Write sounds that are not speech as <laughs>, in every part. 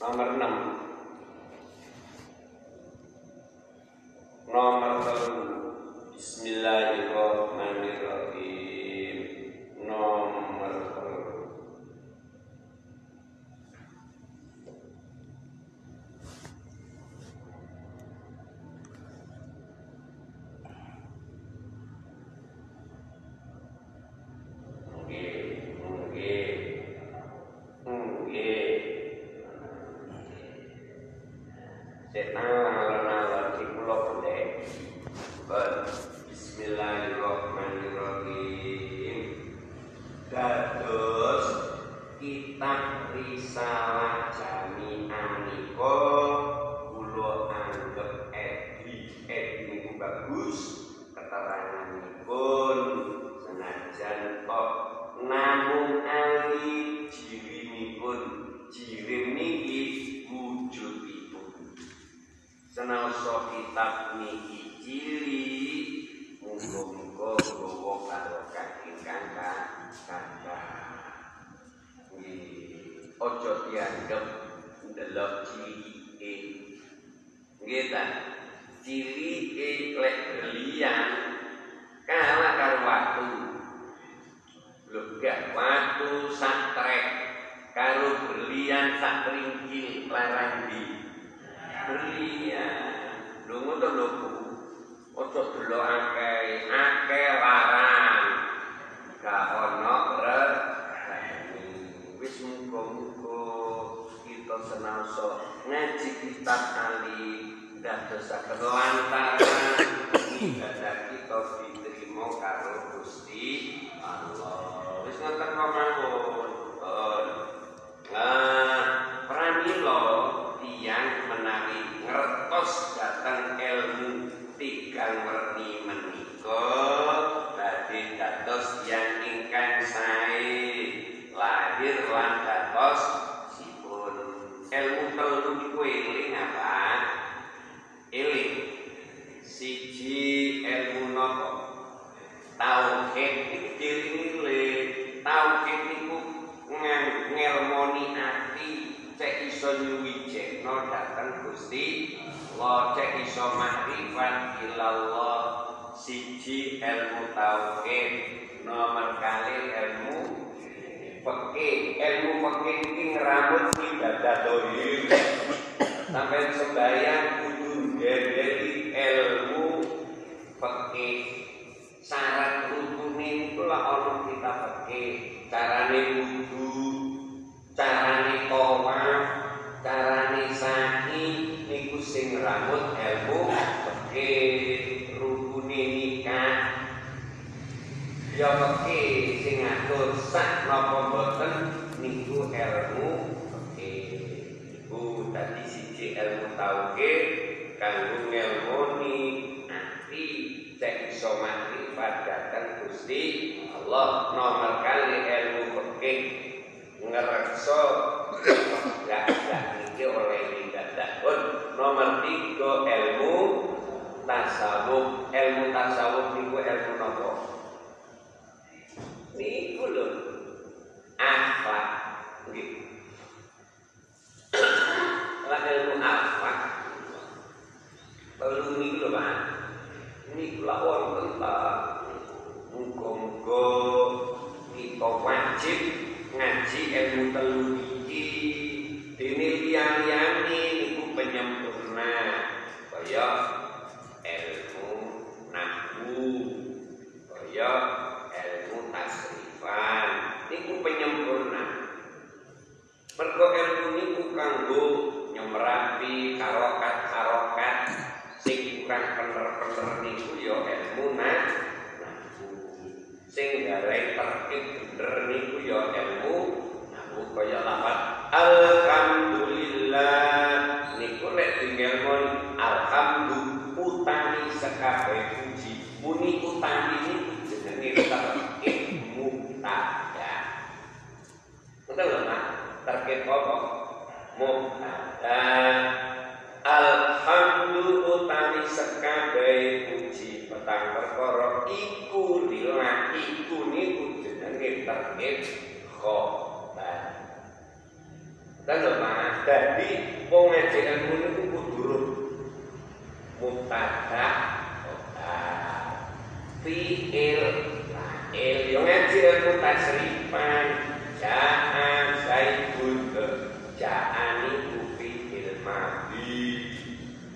Nomor 6 Nomor 7 Bismillahirrahmanirrahim napa boten niku ilmu fikih iku dadi siji ilmu tauhid kanggo ngelmoni ati cek iso makrifat dateng Gusti Allah nomor kali ilmu fikih. Ngerekso gak gak niki oleh pun nomor tiga ilmu tasawuf. Ilmu tasawuf niku ilmu napa niku lho akhlak nggih lah ilmu akhlak perlu niku lho Pak. Niku lah wonten ta muga-muga kita wajib ngaji ilmu telu iki. Dene liyane niku penyempurna kaya ilmu nahwu kaya ilmu tasrifan niku penyempurna mergo ilmu niku kanggo nyemrapi harokat-harokat sing kurang bener-bener niku ya ilmu nah sing garai tertib bener niku ya ilmu nahwu kaya lafat alhamdulillah niku nek dingelmon alhamdulillah utami sekabeh puji muni utami niku jenenge tertib mubtada betul lho Mak tertib apa mubtada Alhamdulillah utami sekabeh puji petang perkara. Dan lho kudu mutada fiil il yo ngaji ilmu tasrifan jaan zaidun jaan iku fiil madi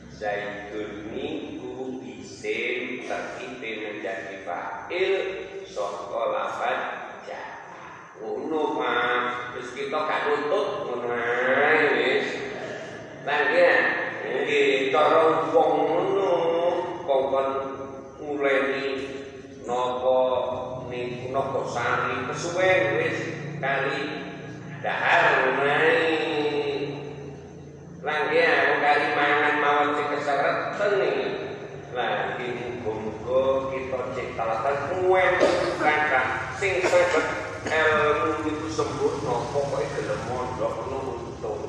zaidun niku isim terkite menjadi fa'il saka lafaz jaan ngono Pak terus kita gak nuntut ngono ae wis lan ya nggih cara wong ngono kongkon nguleni napa ning napa sari kesuwen wis kali dahar ngono ae lan ya wong kali mangan mawon sing kesereten iki lah iki muga-muga kita cek talakan kuwen kakak sing sebet ilmu itu sempurna pokoknya gelem mondok ono untung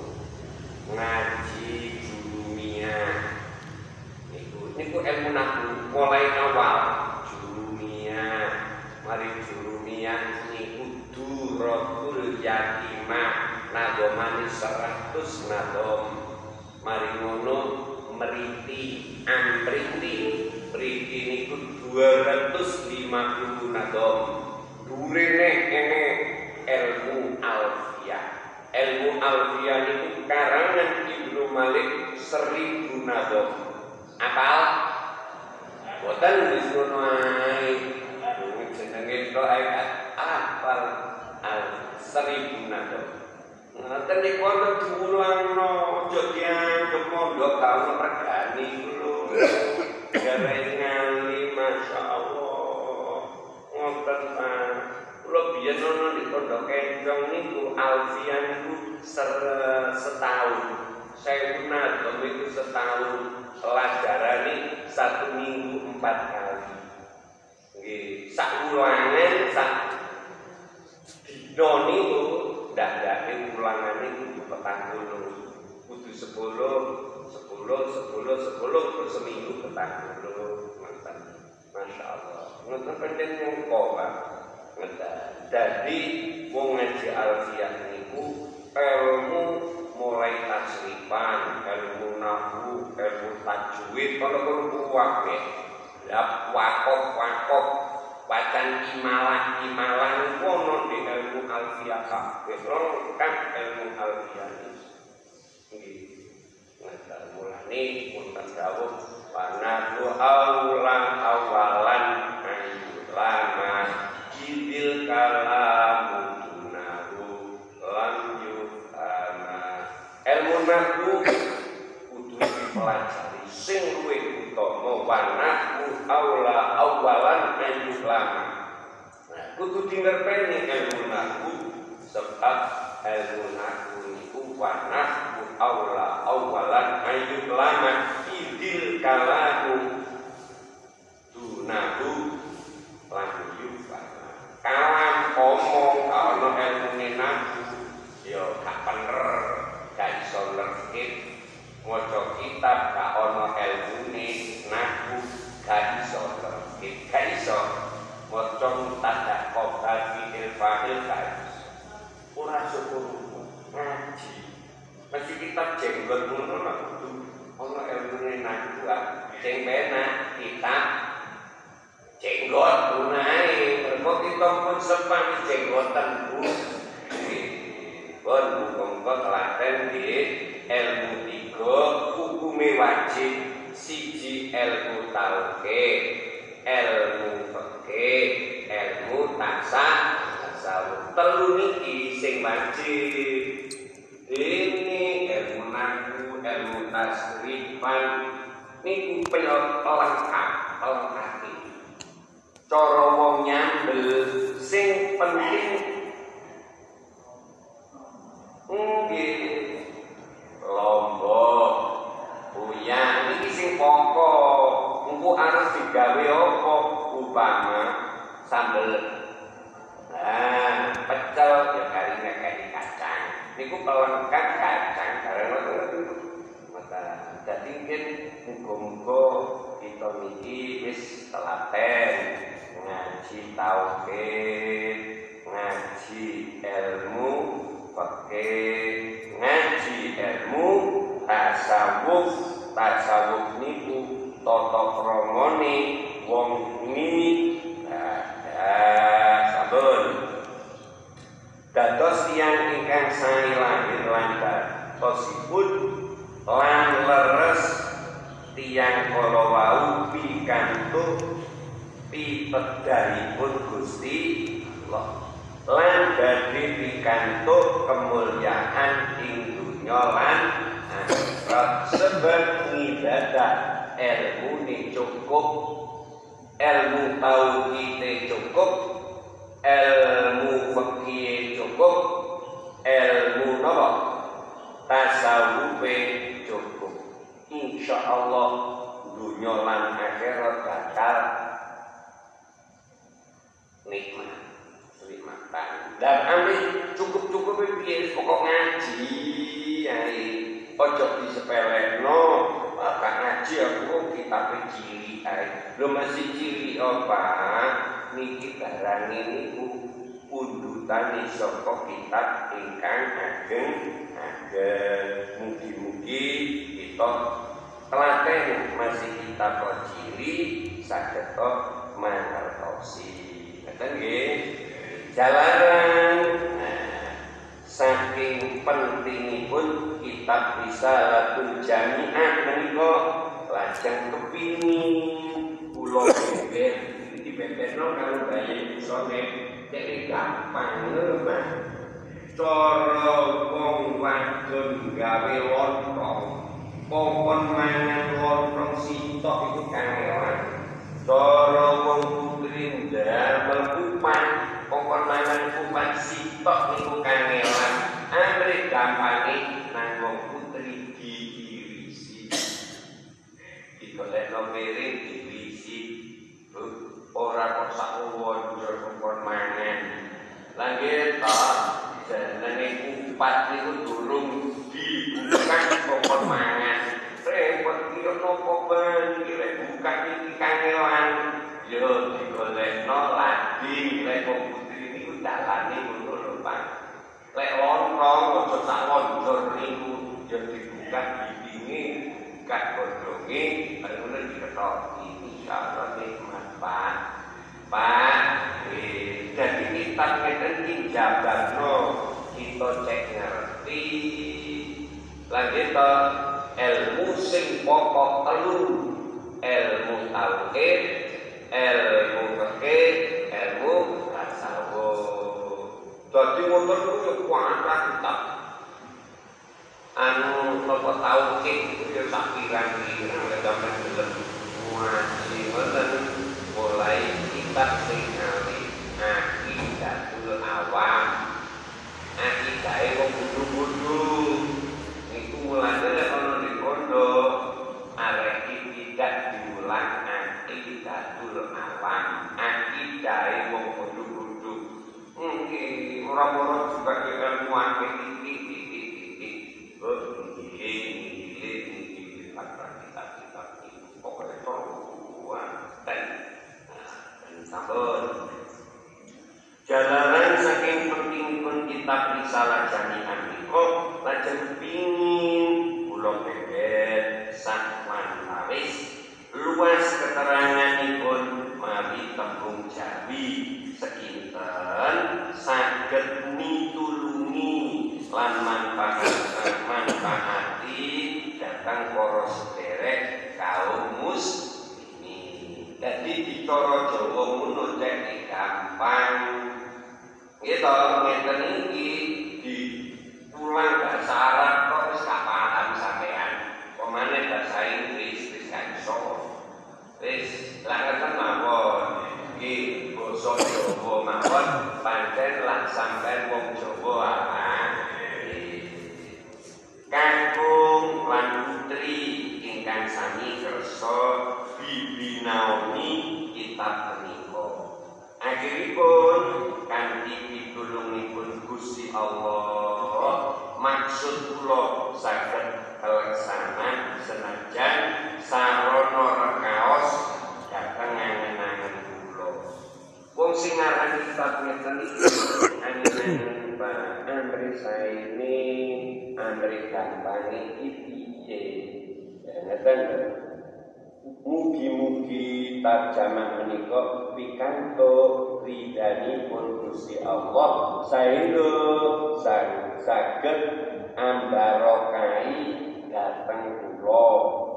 ngaji jurumia niku niku ilmu naku mulai awal jurumia mari jurumia niku duratul yatimah nadomani seratus nadom mari ngono meriti ampriti priti niku 250 nadom Durene ini ilmu alfiyah. Ilmu alfiyah itu karangan Ibnu Malik seribu nadom. Apal? Boten wis ngono ae. Jenenge kok apal al seribu nadom. Ngoten niku ana diulangno aja dianggep mondok karo regani lho. Gara ngali masyaallah. Ngoten Pak. Kula biyen ana di Pondok Kencong niku alfian niku setahun. Saya nadom itu setahun pelajaran satu minggu empat kali. Nggih, sak ulangan sak dino niku dak-dake ulangan niku petang dulu. Kudu 10 10 10 10 per seminggu petang dulu. Masya Allah. Ngoten penting nyongko, Pak. Jadi wong ngaji alfiah niku ilmu mulai tasrifan, ilmu nahwu, ilmu tajwid, kalau perlu. Ya wakof wakof wacan imalah imalah kono di ilmu alfiah kabeh. kan ilmu alfiah nggih. Mulane pun dawuh wa nahwu aulan awalan lama jibil kalamu dunahu lam yufama ilmu nahwu kudu dipelajari. Sing luwih utama wa nahwu aula awalan ayu lama nah kudu dingerteni ilmu nahwu sebab ilmu nahwu niku wa nahwu aula awalan ayu lama idil kalamu dunahu lam yufama kalam omong kalau ilmu nahwu yo gak bener gak iso maca kitab gak ono ilmune nahwu gak iso gak maca mutadak kota fiil fa'il gak iso. Ora syukur ngaji. Mesti kitab kudu ono ilmune nahwu sing benak kitab jenggot tunai mergo kita pun sepang jenggotan bu pun muga telaten di ilmu tiga hukume wajib siji ilmu tauhid ilmu fikih ilmu tasawuf tasawuf telu niki sing wajib ini nahwu ilmu tasrifan niku pelengkap pelengkap cara wong nyambel sing penting. Nggih. Lombok. Uyah iki sing pokok engko arep digawe apa? Upama sambel. Nah pecel ya kali kacang. Niku pelengkap kacang karena mata jadi mungkin muga-muga kita niki wis telaten ngaji tauhid ngaji ilmu pakai ngaji ilmu tasawuf. Tasawuf niku tata kramane wong ini ada sabun. Dados tiyang ingkang sami lahir lan tosipun lan leres tiang kala wau pikantuk pipedahipun Gusti Allah. Lan badhe pikantuk kemuliaan ing dunya lan akhirat. Sebab ibadah ilmu ni cukup ilmu tauhid cukup ilmu fikih cukup ilmu napa? Tasawuf cukup. Insyaallah dunya lan akhirat bakal nikmat nikmatan dan ambil cukup-cukup piye pokok ngaji ya ojo disepelekno maka ngaji aku kita ciri ae. Lho masih ciri apa niki barang ini ku pundutan saka kitab ingkang ageng ageng mugi-mugi kita telaten masih kita ciri saged mangertosi. Ngeten nggih? Jalanan nah, saking pentingipun kitab risalatul jami'ah menika lajeng kepingin kula beber dibeberno karo bayi usone jadi gampang Mas. Cara wong wadon gawe lontong pokon mangan lontong sitok iku kangelan cara wong putri ndamel kupat pokon mangan kupat sitok iku kangelan amre gampange nang wong putri diirisi. Digolekno piring diirisi. Ora kok sak uwon pokon mangan Lagi tak jenenge kupat niku durung dibuka pokon mangan nopo ben kira buka iki kangelan? Yo digolekno lagi. Lek wong putri niku dalane ngono lho Pak. Lek lontong aja sak lonjor niku yo dibuka bibinge buka godhonge ngono diketok. Insyaallah nikmat Pak? Pak eh, jadi kita ngeten iki jabarno kita cek ngerti. Lagi to ilmu sing pokok telu. Ilmu tauhid ilmu fikih ilmu tasawuf. Dadi ngoten ku yo kuatah kita anu napa tauhid itu yo sak pirang-pirang lek sampeyan deleng ngaji ngoten. Mulai kitab sing ngali aqidatul awam. Aqidahe wong kudu-kudu. Niku mulane pondok arek tidak diulang aqidatul awam aqidahe wong kudu-kudu nggih ora-ora juga ke ilmu akeh. Oh iki jalanan saking pentingipun kitab risalah jami'an menika lajeng pingin kula beber sak manawis luas keteranganipun mari tembung Jawi sekinten saged mitulungi lan manfaat manfaati datang para sederek kaum muslimin jadi bicara Jawa ngono cek gampang gitu ngeten iki di tulang bahasa Arab kok wis gak paham sampean. Pemane bahasa Inggris wis gak iso. Wis lah ngeten mawon. Iki basa Jawa mawon pancen lan sampean wong Jawa apa Kakung lan putri ingkang sami kersa bibinaoni kitab menika. Akhiripun kanthi pitulungipun Gusti Allah maksud kula saged keleksanan senajan sarana rekaos dateng angen-angen kula. Wong sing aran kitab ngeten iki angen Pak Andri Saini Andri Gampang iki piye? Ngeten Mugi-mugi tarjaman menika pikanto ridhanipun Gusti Allah. Saengga saged ambarokai dateng kula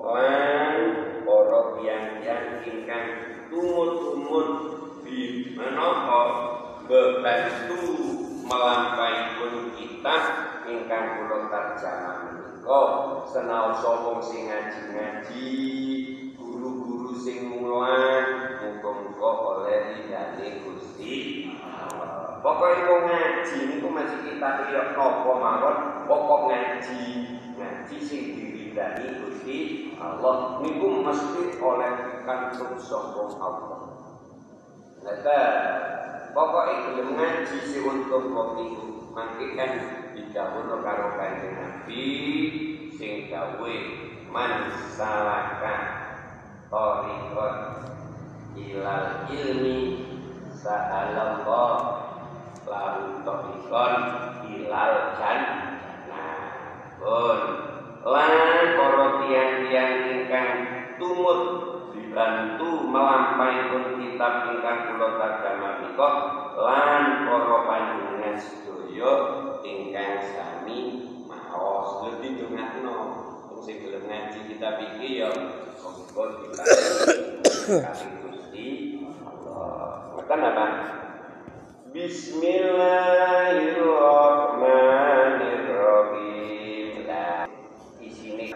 lan para tiyang-tiyang ingkang tumut-tumut di menapa bebantu melampaipun kita ingkang kula tarjamah menika. Senaosa wong sing ngaji-ngaji sing mulang muga-muga oleh ridane Gusti Pokoknya mau ngaji niku masih kita lihat nopo mawon pokok ngaji ngaji sing diridani Gusti Allah niku mesti oleh kantuk saka Allah. Neta pokoknya gelem ngaji si untuk wong niku mangke kan didhawuhna karo Kanjeng Nabi sing gawe man salaka tariqat ilal ilmi sa'alallah lahu tariqan ilal jannah. Pun lan para tiang-tiang ingkang tumut dibantu melampaipun kitab ingkang kula tarjamah menika lan para panjenengan sedaya ingkang sami maos. Lho didongakno wong sing gelem ngaji kitab iki ya monggo kita kasih Gusti apa? Bismillahirrahmanirrahim. Nah, di sini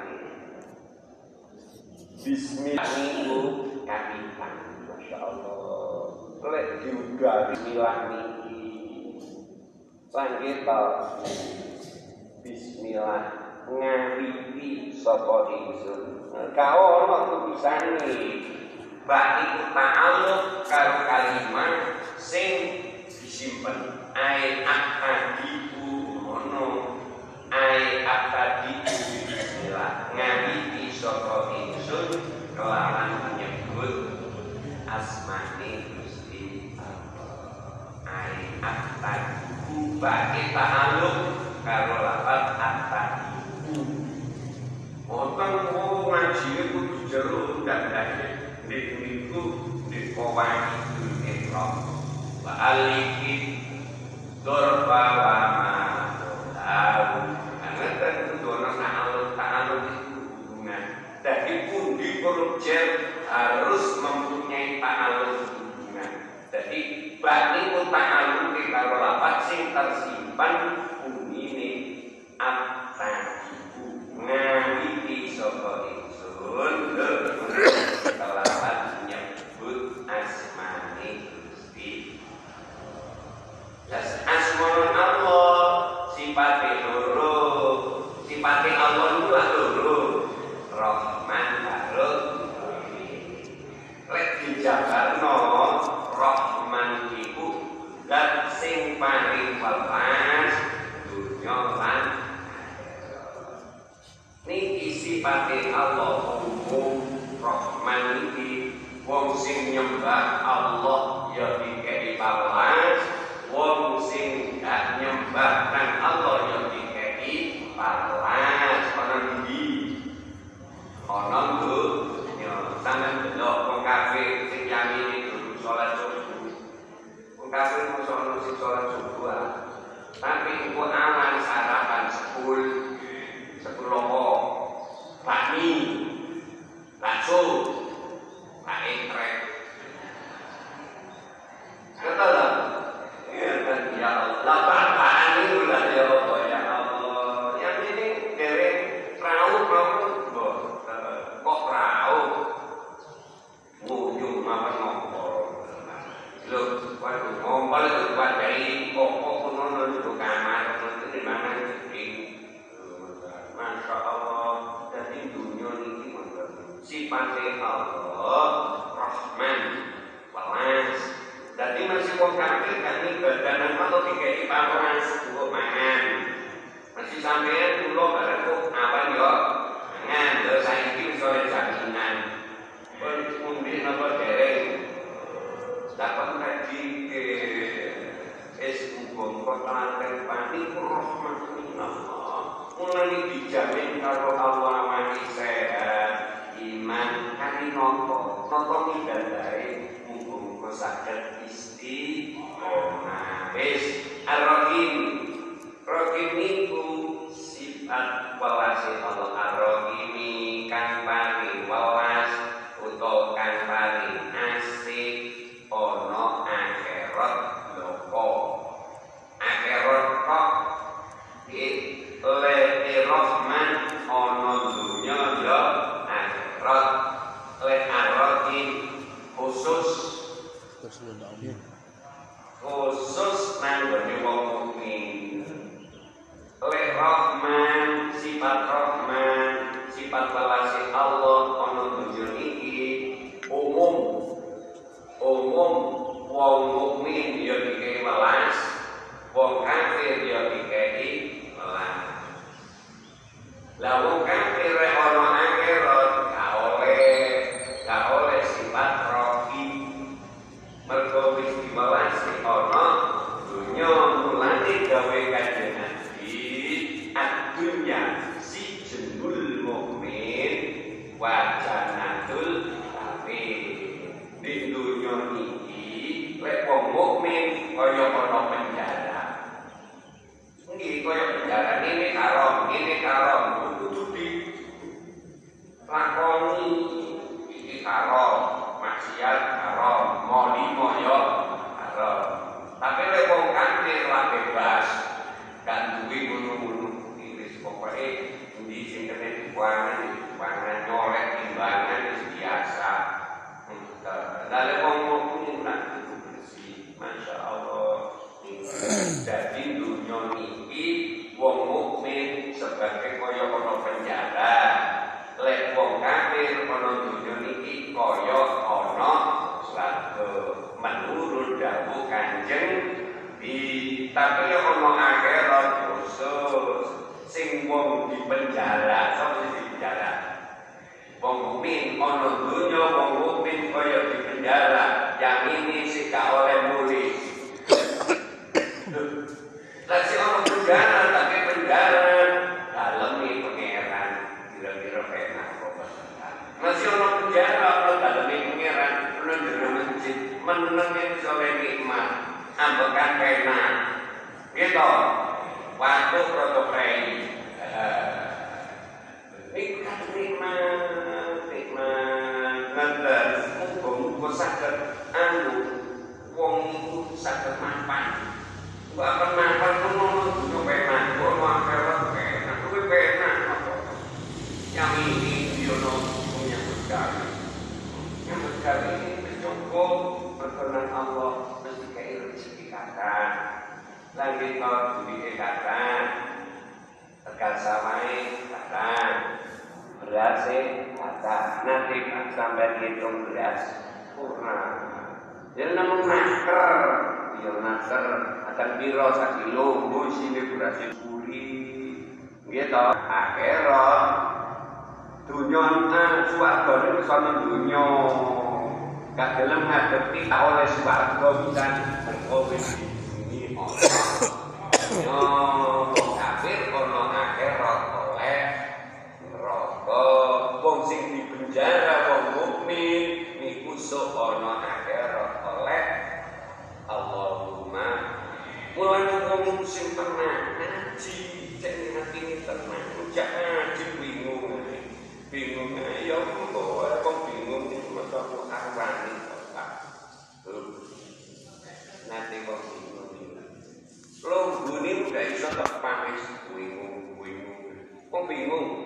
Bismillahirrahmanirrahim. Kapitan, masya Allah. Lek juga Bismillah niki. Langit Bismillah ngawiti sapa ingsun. Kau ono tulisane. Bak iku ta'alluq karo kalimat sing disimpen ai akadiku ngono ai akadiku bismillah ngawiti saka ingsun kelawan menyebut asmane Gusti Allah. Ai akadiku bagi ta'alluq karo akadiku Wonten ngaji kudu jero ndang-ndang nek niku nek kawani ikram wa aliki dorba wa ma tahu karena tentu dono ta'aluk ta'aluk itu hubungan. Jadi pundi korupsi harus mempunyai ta'aluk hubungan. Jadi bani ta'aluk karo lapat sing tersimpan mukmin ana dunya wong mukmin kaya di penjara, yang ini sih gak oleh mulih. Lah ana penjara tapi penjara dalemi pangeran kira-kira penak kok Masih ana penjara ana dalemi pangeran ana jero masjid meneng iso nikmat ambekan penak. Gitu. Waktu protokol nikmat nikmat nikmat nanten muga-muga anu wong iku saged mapan. Mbak akan mapan ngono dunya penak ngono akhirat penak. Kuwi penak apa yang ini diono punya berkali. Yang berkali ini cukup berkenan Allah mesti kayak rezeki kata. Langit kau bumi kata tekan samai kata beras kata nanti sampai hitung beras kurang jadi namun naker naker akan biro sakilo bu sini beras puri gitu akhirat dunia suarga sama dunia gak gelem ngadepi oleh suarga bisa berkomen ini Allah kafir ono akhirat oleh neraka wong sing di penjara wong mukmin niku sok ono akhirat oleh Allahumma mulane wong sing pernah ngaji cek hati ini tenang ujak ngaji bingung bingung ya Allah kok bingung iki maca Quran wani Pak nanti kok bingung lo guni udah iso tepak wis bingung bingung kok bingung Mungkin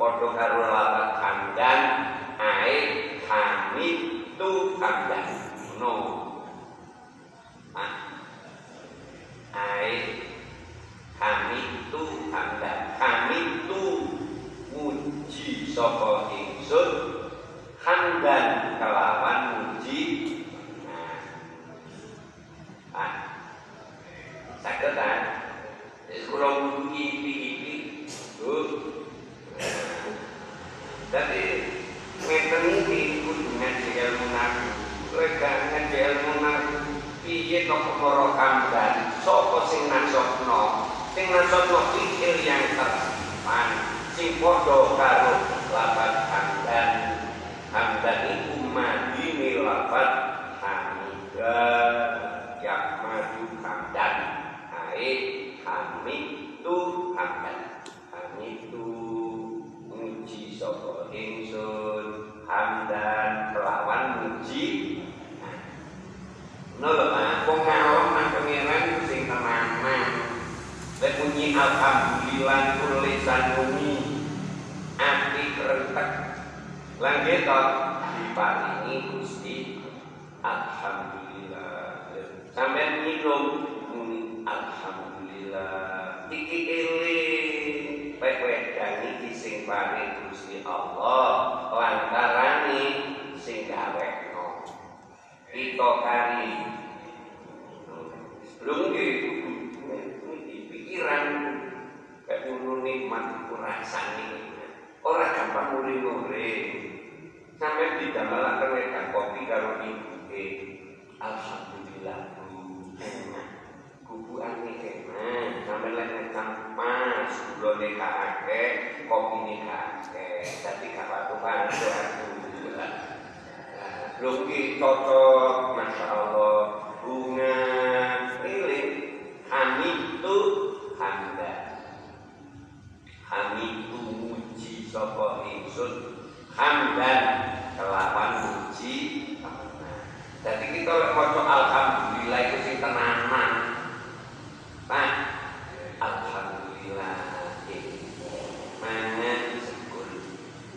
padha karo lafaz hamdan ae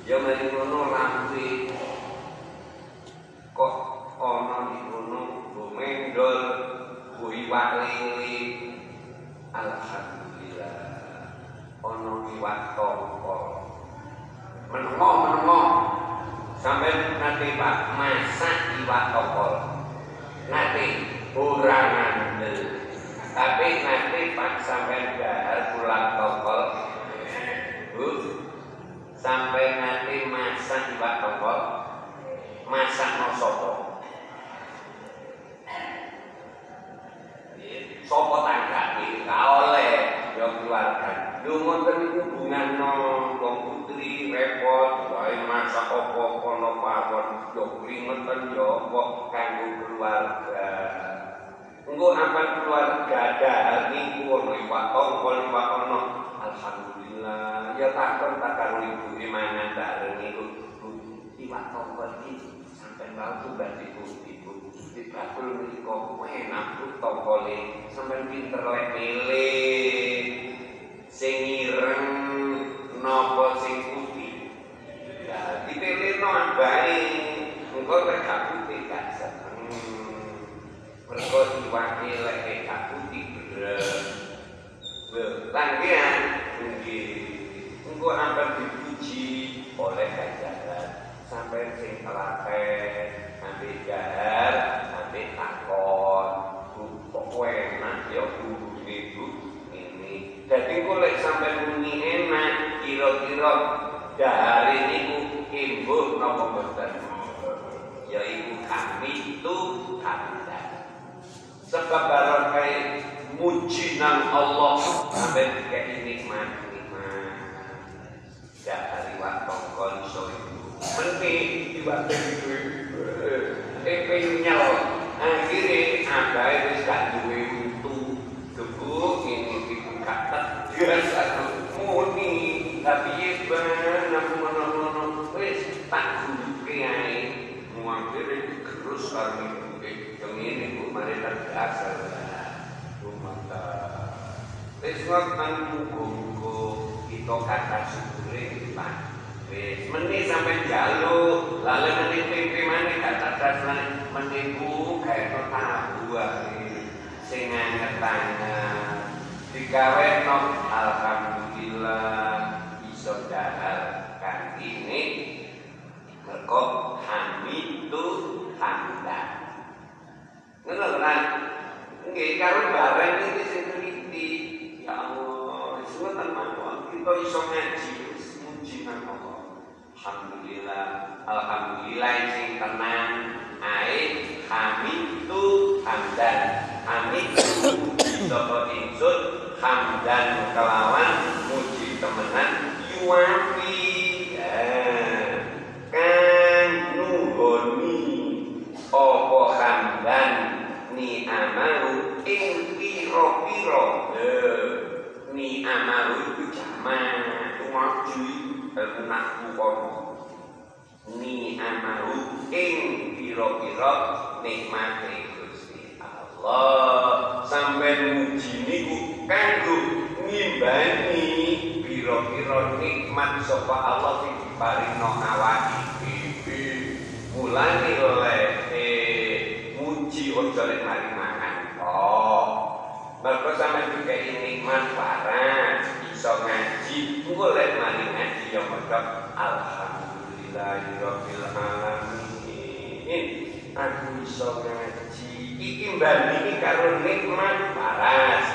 ya mari tegas rumah Wis ngoten muga-muga kita kata syukure Pak. Wis meni sampai jaluk, lalu meni tempe maneh kata das maneh meniku gawe tahu ae sing anget-anget. Digaweno alhamdulillah iso dahar kan ini mergo hamidu hamdan. Ngono kan? Nggih karo bareng iki sing teliti. Ya Allah, suwatan mawon kita iso ngaji muji nang Allah. Alhamdulillah, alhamdulillah sing tenang ae hamidu hamdan. Hamidu sapa ingsun hamdan kelawan muji temenan yuwafi. Eh, kan nuhoni apa hamdan ni amaru piro-piro ni amaru itu jaman. Itu maju benakku kono ni amaru ing piro-piro nikmati Gusti Allah. Sampai muji niku kanggo ngimbani piro-piro nikmat sapa Allah sing diparingno awake dhewe. Mulane oleh muji ojo lek mergo sampe dikei nikmat waras iso ngaji lek mari ngaji ya mergo alhamdulillahirabbil alamin aku iso ngaji. Iki mbandingi karo nikmat waras.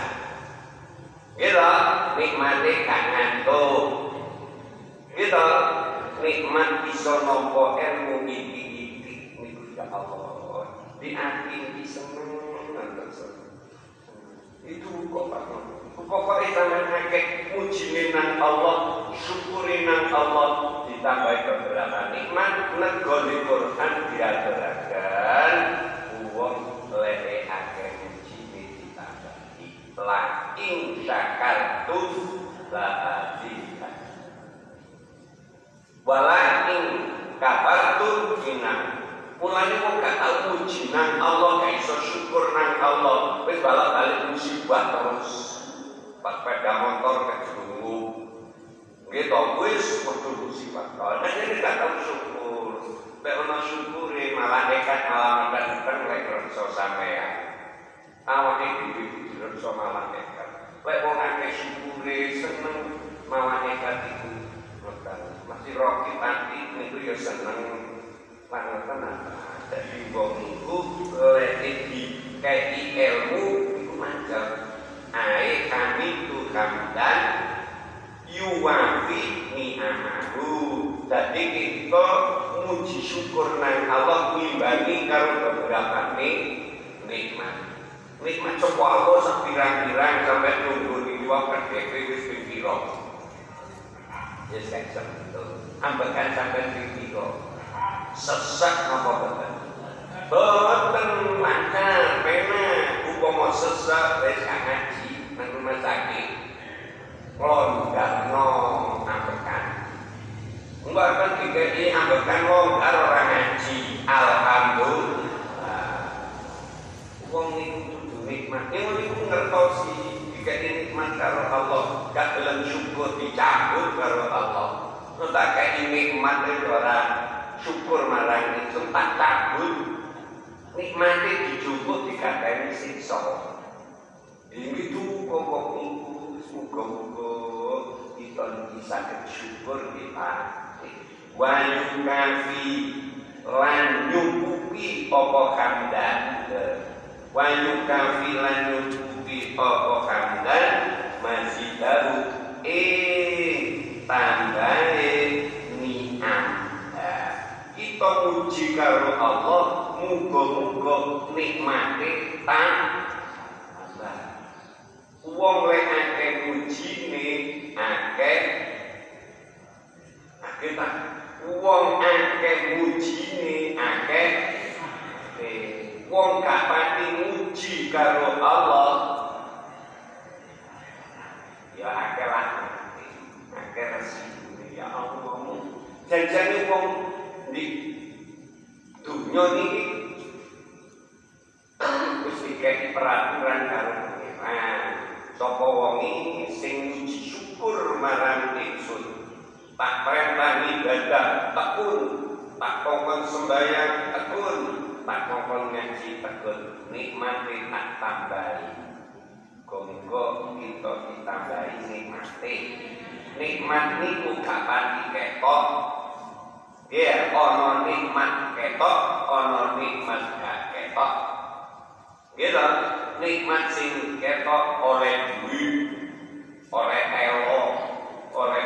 Gitu nikmate gak ngantuk. Gitu nikmat iso nampa ilmu iki-iki. Niku ya Allah. Di hati ini seneng itu kok Pak pokoknya sampai ngekek muji nang Allah syukuri nang Allah ditambah beberapa nikmat? Negoni Quran diaturakan uang lehe akeh muji ditambahi la ing syakartum la azidah wala ing kafartum inam Mulanya kok gak muji nang Allah, gak iso syukur nang Allah. Wis balak balik musibah terus. Pas sepeda motor kejungu. Gitu, wis kudu musibah. Nah, jadi gak tau syukur. Lek ono syukure malah nekat malah nekat lek kerso sampean. Awake dhewe kerso malah nekat. Lek wong akeh syukure seneng malah nekat iku. Masih rokit nanti itu ya seneng Pangeran apa? Jadi wong niku lek dikei ilmu iku macam ae kami tu hamdan yuwafi ni'amahu. Jadi kita muji syukur nang Allah ngimbangi karo beberapa nikmat. Nikmat coba Allah sapirang-pirang sampai nunggu di dua KTP wis piro. Yes, kan sebentul. Ambekan sampai piro sesak apa boten boten lancar pena. Upama sesak wis ngaji nang rumah sakit. Longgarno ambekan. Enggak kan tiga ini ambekan longgar orang ngaji. Alhamdulillah. Wong niku kudu nikmat. Yang niku ngertosi ini nikmat karo Allah. Gak dalam syukur dicabut karo Allah. Entah kayak nikmat itu orang syukur marang itu tak cabut nikmati dijupuk dikatakan siksa. Ini tuh kok muga-muga kita bisa syukur kita wa yukafi lan nyukupi apa hamdan wa yukafi lan nyukupi apa hamdan masih baru eh tambahe karo Allah muga-muga nikmate tambah. Wong lek akeh mujine akeh akeh tak. Wong akeh mujine akeh eh, wong gak pati muji karo Allah ya akeh lah akeh resiko ya Allah jajane wong di dunia ini harus dikai peraturan karo pangeran. Sapa wong iki sing syukur marang ingsun. Tak perintah ibadah tekun, tak kongkon sembahyang tekun, tak kongkon ngaji tekun, nikmati tak tambahi. Gonggo kita ditambahi nikmati. Nikmat niku gak pati kekok, Ya, ono nikmat ketok, ono nikmat gak ketok. Gitu, nikmat sing ketok oleh duit, oleh elo, oleh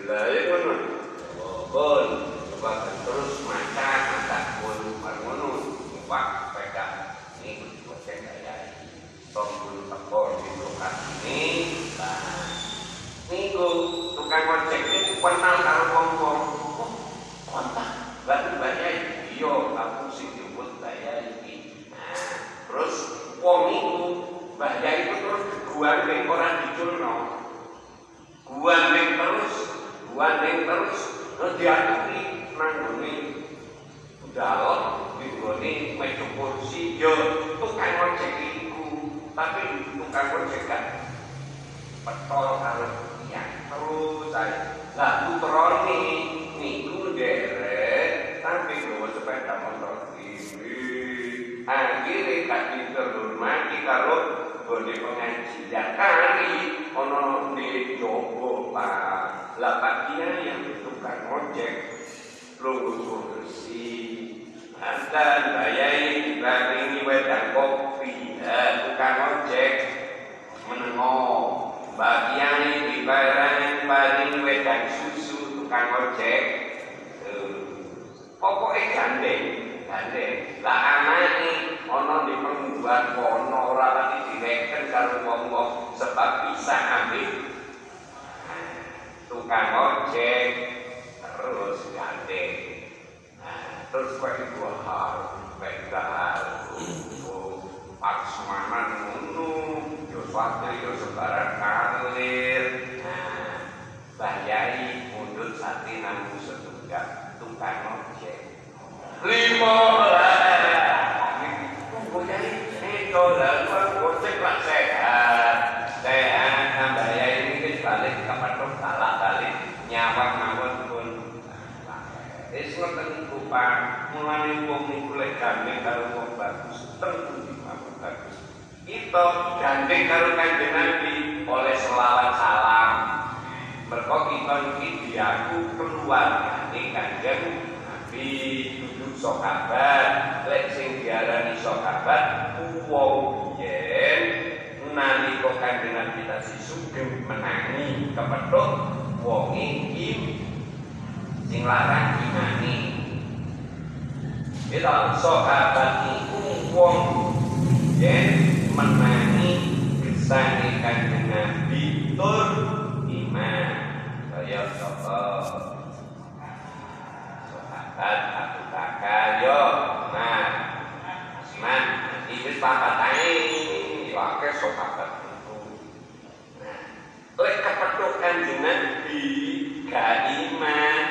Alhamdulillah ya, kan, terus mata mata kono parmono numpak ini di ya, ini. Kan, tukang ojek kenal kontak. Baru banyak ya, iya, aku sih ini, nah, terus wong bahaya itu terus di. Buang buane terus terus diaturi nanggone budal nggone meja kursi yo tukang ojek itu tapi tukang ojek kan petol Kalau Ya terus saya lah putrone niku derek tapi gowo sepeda motor ini akhirnya kaki dihormati kalau gone pengajian. Kali ono di jombo Pak. Kiai yang tukang ojek lungguh kursi ada bayai dibaringi wedang kopi. Eh, tukang ojek menengok Mbak Kiai dibaringi wedang susu tukang ojek. Eh, pokoknya gandeng gandeng. Lah anake ana di pengguan kono ora lagi direken karo wong-wong sebab bisa ambil tukang ojek terus gandeng nah, terus kok iku hal pedal Pak Sumanan ngono yo suatu yo sebarang kalir nah bayai mundur sate nang setunggal tukang ojek lima Kemudian itu lalu gocek lah sehat Sehat tambah ya ini balik ke patung salah balik nyawang mawon pun Wis ngoten iku Pak, mulane wong niku lek gandeng karo wong bagus, tentu dimawon bagus. Kita gandeng karo Kanjeng Nabi oleh selawat salam. Mergo kita iki diaku keluargane Kanjeng Nabi. Duduk sahabat, lek sing diarani sahabat wong yen nalika Kanjeng Nabi tasih sugeng menangi kepethuk wong iki sing larang imani Bila sahabat iku wong yen menangi kesane kanjeng Nabi tur iman. Kaya sapa sahabat Abu Bakar yo nah Usman iki papat ae. Wae sahabat nah lek kepethuk kanjeng Nabi gak iman.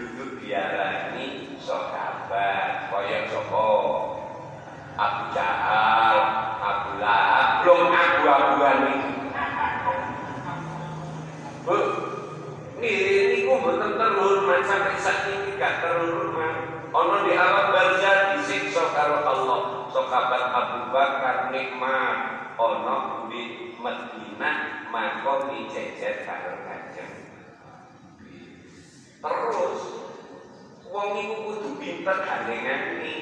Duduk diarani sahabat kaya sapa Abu Jahal, Abu Lahab, belum abu-abuan iki. Bu, ini niku mboten terhormat sampai saat ini gak terhormat. Ono di alam barzah disiksa karo Allah. Sahabat Abu Bakar nikmat ono di Madinah maka dijejer karo Kanjeng Terus wong iku kudu pinter gandengan iki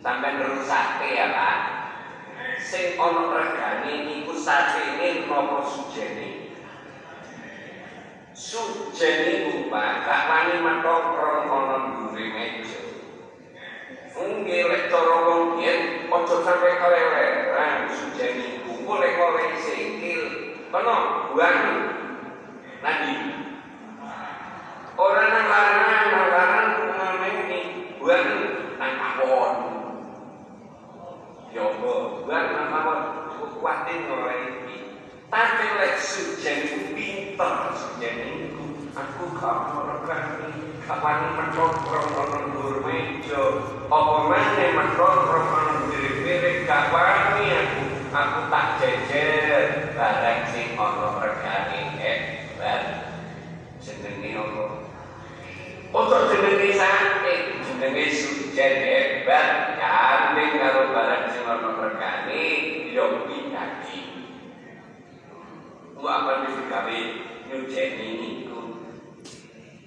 sampai ngerusake ya Pak. Sing ana regane niku satene napa sujene. Sujene iku Pak, gak wani metokron ana ndure meja. Nggih lek cara wong yen aja sampe keleleran sujene boleh oleh sikil. Kono buang. Nanti Orang nang larang, nang larang ini buang nang pawon. Apa, buang nang pawon kuatin iki. Tapi lek sujen iku pinter sujen iku. Aku kapan dhuwur meja. Apa meneh mencokro ana diri-diri gak wani aku. Aku tak jejer barang sing ana regane hebat. Jenenge apa? Untuk jenenge santai, jenenge sujen hebat, gandeng karo barang sing ana regane yo pinati. Ku apa wis digawe nyujeni niku.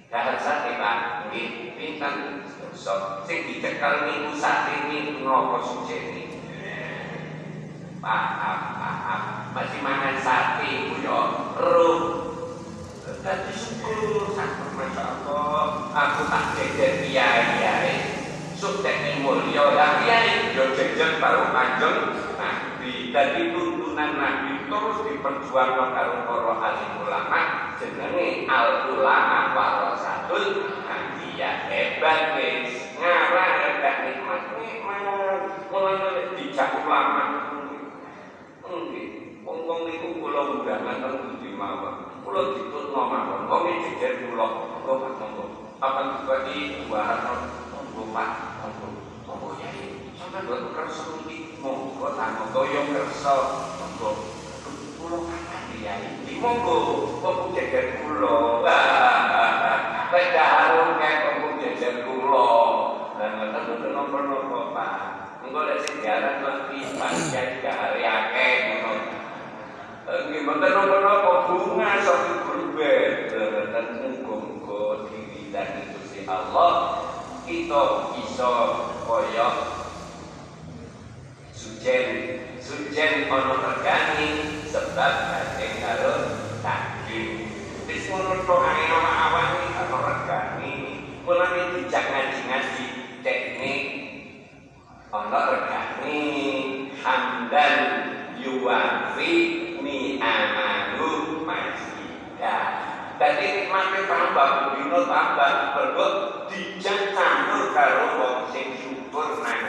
Dahan sate Pak, nggih pinten dosa. Sing dicekel niku sate niku napa sujeni. Paham, paham. Masih mangan sate ku yo roh Tadi syukur sangat Masya Allah Aku tak kiai kiai Sukses mulia ya kiai. Yo jejer baru kanjeng Nabi. Dari tuntunan Nabi terus diperjuangkan karo para alim ulama. Jenenge al ulama warasatul anbiya hebat wis ngarang hebat nikmat nikmat. Mulane dijak ulama. Wong-wong niku kula undangan teng pundi mawon. Kulo ditutno mawon, wong iki jejer kula, Pak monggo. Apa dibagi dua ya. Sampai buat kersa iki, monggo tak monggo yo kersa, monggo. Kulo kapan ya? Iki monggo, wong jejer kula. <laughs> Lek dahar kae wong jejer kula. Dan ngoten ngoten napa-napa Pak. Monggo lek sing diaran lan pisan kiai dahar akeh ngono. Nggih mboten napa-napa saking berubah Beratan muga-muga diwidani Gusti Allah kita bisa kaya sujen sujen ana regani sebab kacing karo daging wis ngono tok ae ana awak iki ana regani. Mulane dijak ngaji-ngaji teknik ana regani. Hamdan yuwafi mi amalu masjida Jadi nikmatnya tambah, dino tambah, berbuat dijak campur karo wong sing syukur nang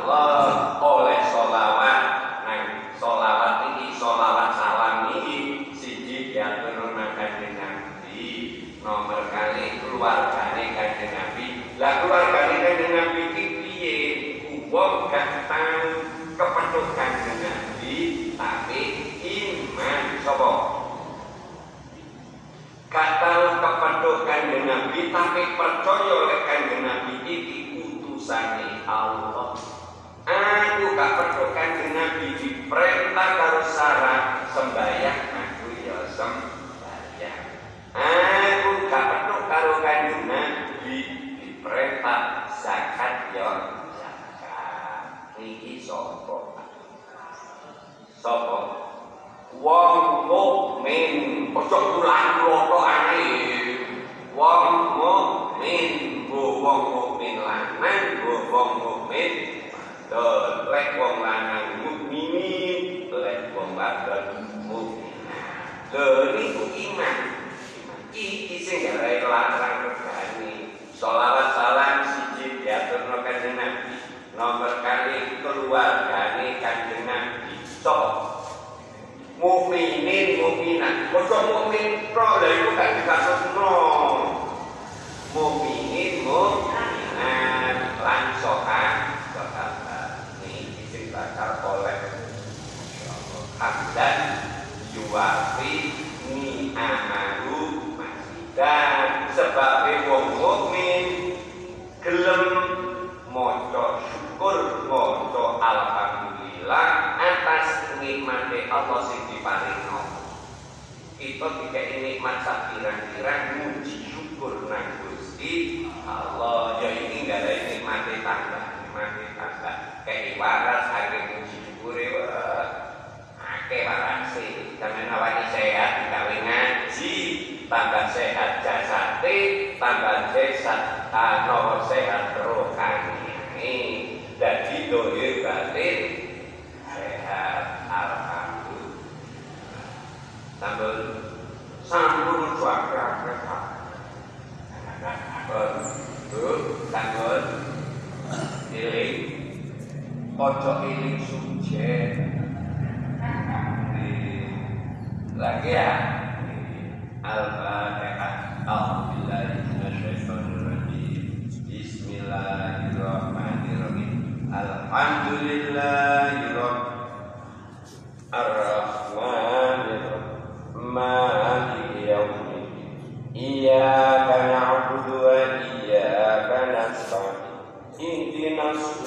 Allah oleh solawat nang solawat ini solawat salam ini siji diatur nang kanjeng Nabi nomor kali keluargane kanjeng Nabi. Lah keluargane kanjeng Nabi iki piye? Wong gak tau kepethuk Nabi tapi iman sapa? Gak tahu kepethuk kanjeng Nabi tapi percaya oleh kanjeng Nabi iki utusane Allah aku gak percaya kanjeng Nabi diperintah karo syarat sembahyang aku ya sembahyang. Aku gak percaya karo kanjeng Nabi diperintah zakat ya zakat. Iki sapa? Sapa? Wong mukmin ojo kulan-kulotokane wong mukmin wong mukmin lanang wong mukmin wadon lek wong lanang mukmini lek wong wadon mukminah lho niku iman. Iki sing gawe larang regane selawat salam siji diaturno kanjeng Nabi. Nomor kali keluargane kanjeng Nabi. Sapa mukminin mukminat kok mukmin pro lha iku gak dikasutno mukminin mukminat lan sokan sokan ini sing bakal oleh hamdan yuwafi ni amalu masjidan sebab wong mukmin gelem maca syukur maca alhamdulillah atas nikmate Allah sing diparingno kita tidak nikmat sakira-kira muji syukur nang Gusti Allah. Ya ini gak ada nikmate tambah nikmate tambah. Kayak waras akhirnya muji syukur akeh waras sih. Jangan awalnya sehat gawe ngaji tambah sehat jasate tambah sehat ano sehat pojok iling sujen lagi ya? Al-Fatihah. Bismillahirrahmanirrahim. Alhamdulillahirrahmanirrahim. Ar-Rahmanirrahim. Maliki yaumiddin Iyyaka na'budu wa iyyaka Ihdinas